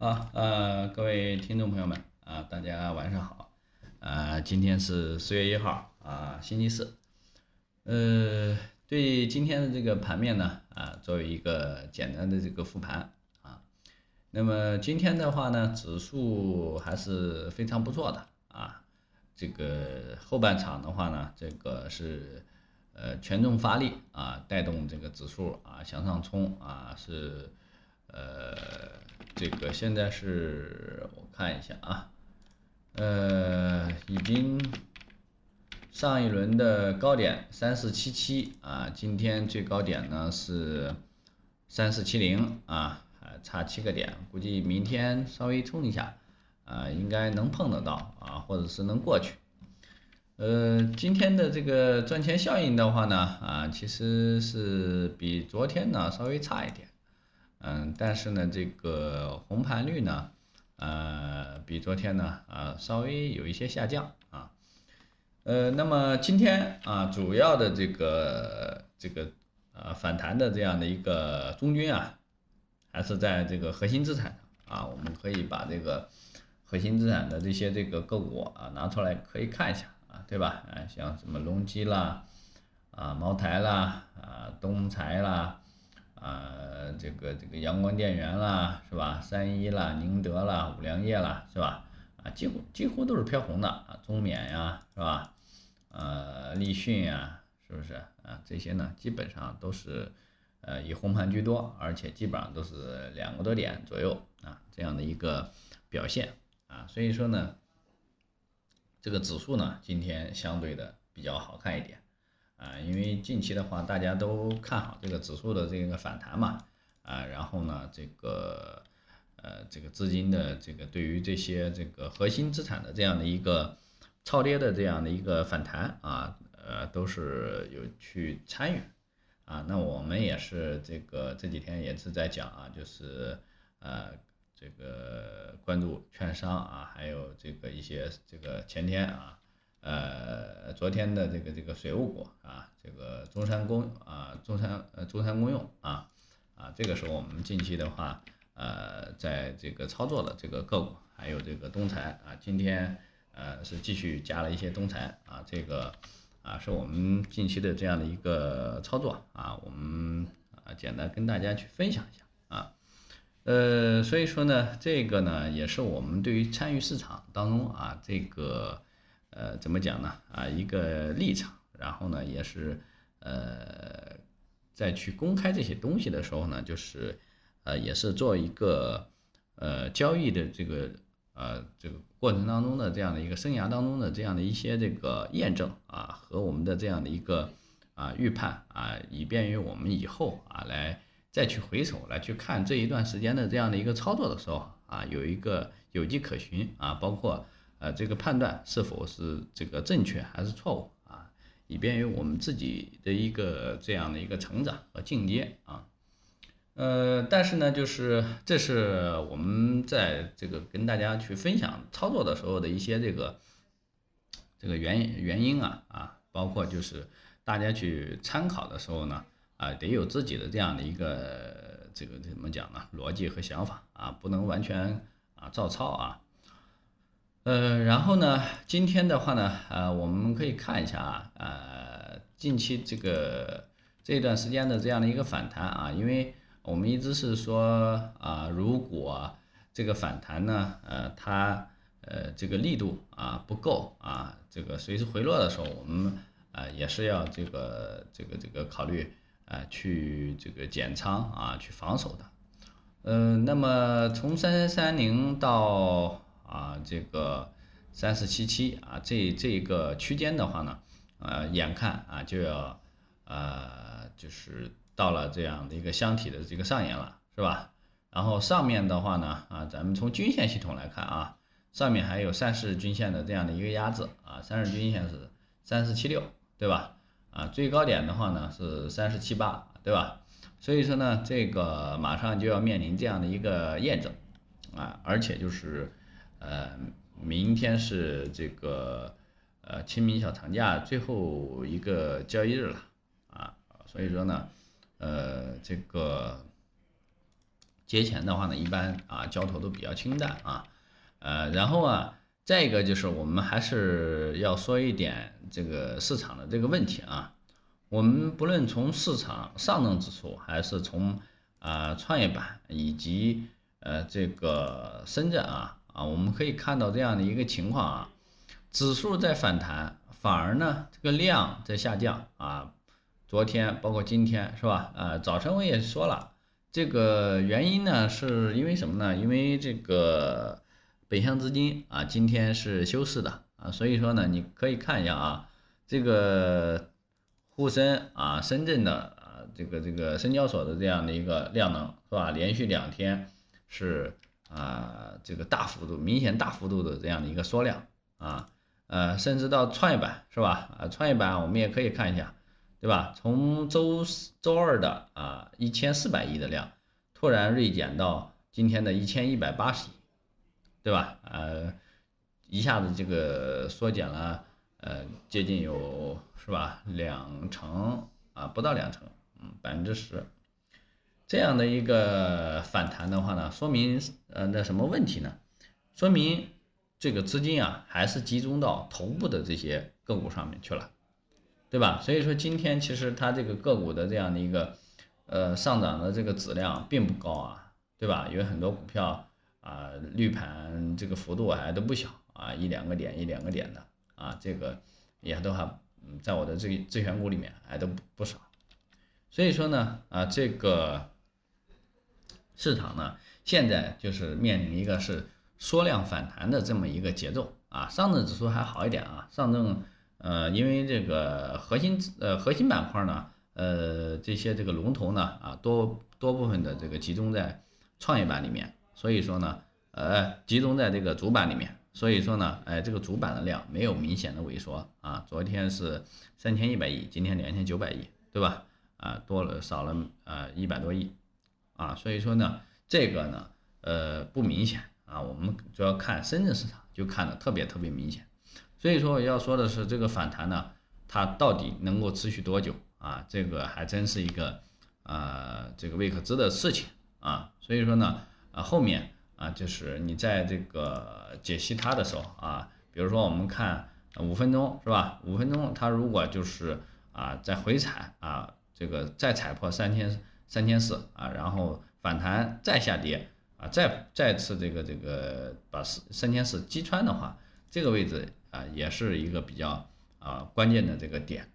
啊，呃，各位听众朋友们啊，大家晚上好，啊，今天是四月一号啊，星期四，呃，对今天的这个盘面呢，啊，作为一个简单的这个复盘啊，那么今天的话呢，指数还是非常不错的啊，这个后半场的话呢，这个是呃权重发力啊，带动这个指数啊向上冲啊，是呃。这个现在是我看一下啊，呃，已经上一轮的高点三四七七啊，今天最高点呢是三四七零啊，还差七个点，估计明天稍微冲一下啊，应该能碰得到啊，或者是能过去。呃，今天的这个赚钱效应的话呢，啊，其实是比昨天呢稍微差一点。嗯，但是呢，这个红盘率呢，呃，比昨天呢，啊，稍微有一些下降啊。呃，那么今天啊，主要的这个这个呃反弹的这样的一个中军啊，还是在这个核心资产啊，我们可以把这个核心资产的这些这个个股啊拿出来可以看一下啊，对吧？啊，像什么隆基啦，啊，茅台啦，啊，东财啦。啊，这个这个阳光电源啦，是吧？三一啦，宁德啦，五粮液啦，是吧？啊，几乎几乎都是飘红的啊，中免呀，是吧？呃，立讯呀，是不是啊？这些呢，基本上都是呃以红盘居多，而且基本上都是两个多点左右啊这样的一个表现啊，所以说呢，这个指数呢，今天相对的比较好看一点。啊，因为近期的话，大家都看好这个指数的这个反弹嘛，啊，然后呢，这个呃，这个资金的这个对于这些这个核心资产的这样的一个超跌的这样的一个反弹啊，呃，都是有去参与啊。那我们也是这个这几天也是在讲啊，就是呃，这个关注券商啊，还有这个一些这个前天啊。呃，昨天的这个这个水务股啊，这个中山公啊，中山呃中山公用啊，啊，这个是我们近期的话，呃，在这个操作的这个个股，还有这个东财啊，今天呃是继续加了一些东财啊，这个啊是我们近期的这样的一个操作啊，我们啊简单跟大家去分享一下啊，呃，所以说呢，这个呢也是我们对于参与市场当中啊这个。呃，怎么讲呢？啊，一个立场，然后呢，也是呃，在去公开这些东西的时候呢，就是呃，也是做一个呃交易的这个呃这个过程当中的这样的一个生涯当中的这样的一些这个验证啊，和我们的这样的一个啊预判啊，以便于我们以后啊来再去回首来去看这一段时间的这样的一个操作的时候啊，有一个有迹可循啊，包括。呃，这个判断是否是这个正确还是错误啊？以便于我们自己的一个这样的一个成长和进阶啊。呃，但是呢，就是这是我们在这个跟大家去分享操作的时候的一些这个这个原原因啊啊，包括就是大家去参考的时候呢啊，得有自己的这样的一个这个怎么讲呢？逻辑和想法啊，不能完全啊照抄啊。呃，然后呢，今天的话呢，呃，我们可以看一下啊，呃，近期这个这段时间的这样的一个反弹啊，因为我们一直是说啊，如果这个反弹呢，呃，它呃这个力度啊不够啊，这个随时回落的时候，我们啊也是要这个这个这个考虑啊去这个减仓啊去防守的，嗯，那么从三三三零到。啊，这个三四七七啊，这这个区间的话呢，呃，眼看啊就要呃，就是到了这样的一个箱体的这个上沿了，是吧？然后上面的话呢，啊，咱们从均线系统来看啊，上面还有三十均线的这样的一个压制啊，三十均线是三四七六，对吧？啊，最高点的话呢是三十七八，对吧？所以说呢，这个马上就要面临这样的一个验证啊，而且就是。呃，明天是这个呃清明小长假最后一个交易日了啊，所以说呢，呃，这个节前的话呢，一般啊交投都比较清淡啊，呃，然后啊，再一个就是我们还是要说一点这个市场的这个问题啊，我们不论从市场上证指数，还是从啊创业板以及呃这个深圳啊啊，我们可以看到这样的一个情况啊，指数在反弹，反而呢这个量在下降啊，昨天包括今天是吧？呃，早晨我也说了。这个原因呢，是因为什么呢？因为这个北向资金啊，今天是休市的啊，所以说呢，你可以看一下啊，这个沪深啊，深圳的啊，这个这个深交所的这样的一个量能是吧？连续两天是啊，这个大幅度、明显大幅度的这样的一个缩量啊，呃，甚至到创业板是吧？啊，创业板我们也可以看一下。对吧？从周周二的啊一千四百亿的量，突然锐减到今天的一千一百八十亿，对吧？呃，一下子这个缩减了，呃，接近有是吧？两成啊，不到两成，嗯，百分之十，这样的一个反弹的话呢，说明呃那什么问题呢？说明这个资金啊还是集中到头部的这些个股上面去了。对吧？所以说今天其实它这个个股的这样的一个，呃，上涨的这个质量并不高啊，对吧？有很多股票啊，绿盘这个幅度还都不小啊，一两个点一两个点的啊，这个也都还在我的这自选股里面还都不少。所以说呢，啊，这个市场呢，现在就是面临一个是缩量反弹的这么一个节奏啊，上证指数还好一点啊，上证。呃，因为这个核心呃核心板块呢，呃这些这个龙头呢啊多多部分的这个集中在创业板里面，所以说呢呃集中在这个主板里面，所以说呢哎这个主板的量没有明显的萎缩啊，昨天是三千一百亿，今天两千九百亿，对吧？啊多了少了呃一百多亿啊，所以说呢这个呢呃不明显啊，我们主要看深圳市场就看的特别特别明显。所以说要说的是这个反弹呢，它到底能够持续多久啊？这个还真是一个啊这个未可知的事情啊。所以说呢，啊后面啊就是你在这个解析它的时候啊，比如说我们看五分钟是吧？五分钟它如果就是啊在回踩啊这个再踩破三千三千四啊，然后反弹再下跌啊，再再次这个这个把三三千四击穿的话，这个位置。啊，也是一个比较啊关键的这个点，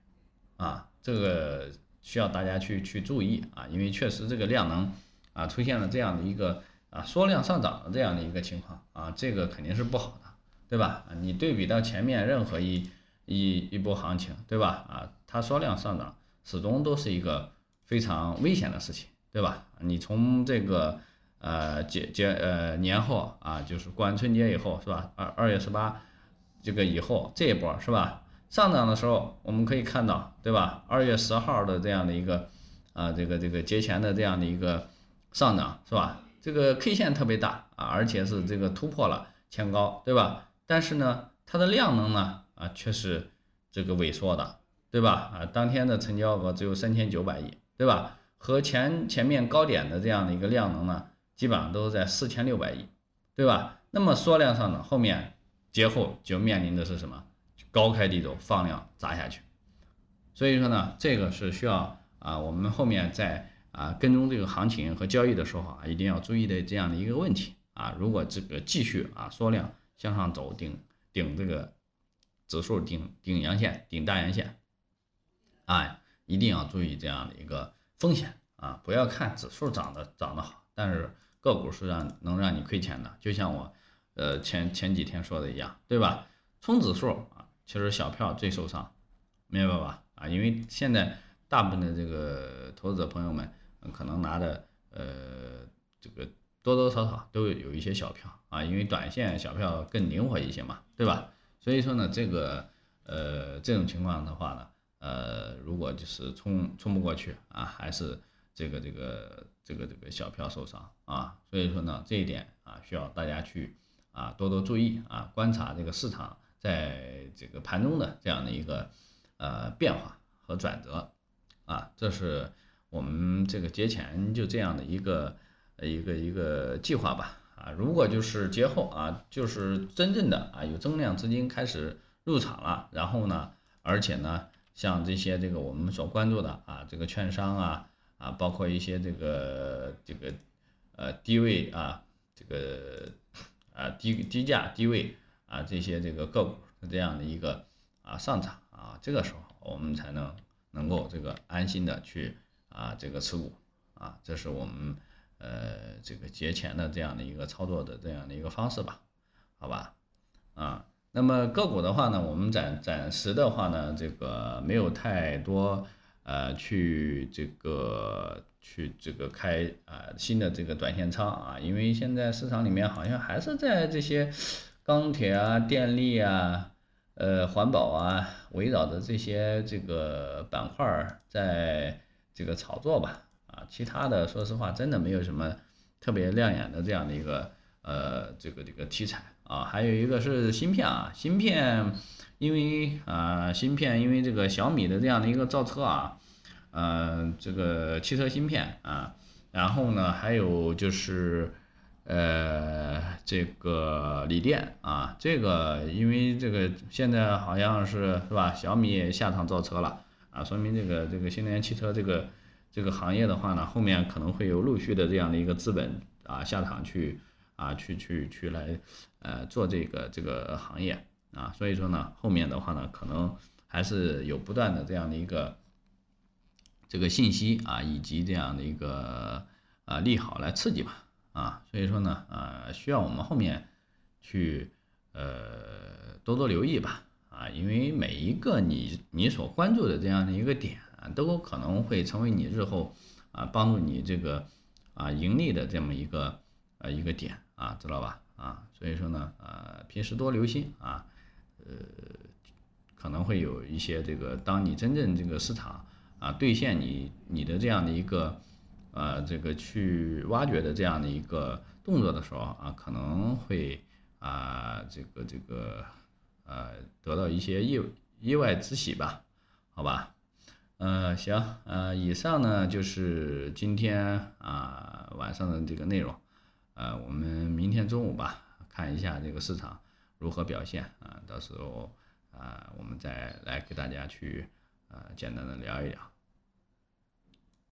啊，这个需要大家去去注意啊，因为确实这个量能啊出现了这样的一个啊缩量上涨的这样的一个情况啊，这个肯定是不好的，对吧？你对比到前面任何一一一波行情，对吧？啊，它缩量上涨始终都是一个非常危险的事情，对吧？你从这个呃节节呃年后啊，就是过完春节以后，是吧？二二月十八。这个以后这一波是吧？上涨的时候我们可以看到，对吧？二月十号的这样的一个啊，这个这个节前的这样的一个上涨是吧？这个 K 线特别大啊，而且是这个突破了前高，对吧？但是呢，它的量能呢啊却是这个萎缩的，对吧？啊，当天的成交额只有三千九百亿，对吧？和前前面高点的这样的一个量能呢，基本上都是在四千六百亿，对吧？那么缩量上涨后面。节后就面临的是什么？高开低走，放量砸下去。所以说呢，这个是需要啊，我们后面在啊跟踪这个行情和交易的时候啊，一定要注意的这样的一个问题啊。如果这个继续啊缩量向上走，顶顶这个指数顶顶阳线，顶大阳线，啊，一定要注意这样的一个风险啊，不要看指数涨得涨得好，但是个股是让能让你亏钱的，就像我。呃，前前几天说的一样，对吧？冲指数啊，其实小票最受伤，明白吧？啊，因为现在大部分的这个投资者朋友们，可能拿的呃，这个多多少少都有一些小票啊，因为短线小票更灵活一些嘛，对吧？所以说呢，这个呃这种情况的话呢，呃，如果就是冲冲不过去啊，还是这个这个这个这个小票受伤啊，所以说呢，这一点啊，需要大家去。啊，多多注意啊，观察这个市场在这个盘中的这样的一个呃变化和转折啊，这是我们这个节前就这样的一个一个一个计划吧。啊，如果就是节后啊，就是真正的啊有增量资金开始入场了，然后呢，而且呢，像这些这个我们所关注的啊，这个券商啊啊，包括一些这个这个呃低位啊，这个啊低低价低位啊这些这个个股是这样的一个啊上涨啊，这个时候我们才能能够这个安心的去啊这个持股啊，这是我们。呃，这个节前的这样的一个操作的这样的一个方式吧，好吧，啊，那么个股的话呢，我们暂暂时的话呢，这个没有太多呃去这个去这个开啊新的这个短线仓啊，因为现在市场里面好像还是在这些钢铁啊、电力啊、呃环保啊围绕着这些这个板块在这个炒作吧。啊，其他的说实话，真的没有什么特别亮眼的这样的一个呃这个这个题材啊。还有一个是芯片啊，芯片因为啊芯片因为这个小米的这样的一个造车啊，呃这个汽车芯片啊，然后呢还有就是呃这个锂电啊，这个因为这个现在好像是是吧，小米也下场造车了啊，说明这个这个新能源汽车这个。这个行业的话呢，后面可能会有陆续的这样的一个资本啊下场去啊去去去来呃做这个这个行业啊，所以说呢，后面的话呢，可能还是有不断的这样的一个这个信息啊以及这样的一个啊利好来刺激吧啊，所以说呢啊需要我们后面去呃多多留意吧啊，因为每一个你你所关注的这样的一个点。都有可能会成为你日后啊帮助你这个啊盈利的这么一个呃一个点啊，知道吧？啊，所以说呢，呃，平时多留心啊，呃，可能会有一些这个，当你真正这个市场啊兑现你你的这样的一个呃这个去挖掘的这样的一个动作的时候啊，可能会啊这个这个呃得到一些意意外之喜吧？好吧？呃，行，呃，以上呢就是今天啊晚上的这个内容，呃，我们明天中午吧，看一下这个市场如何表现啊，到时候啊我们再来给大家去呃简单的聊一聊。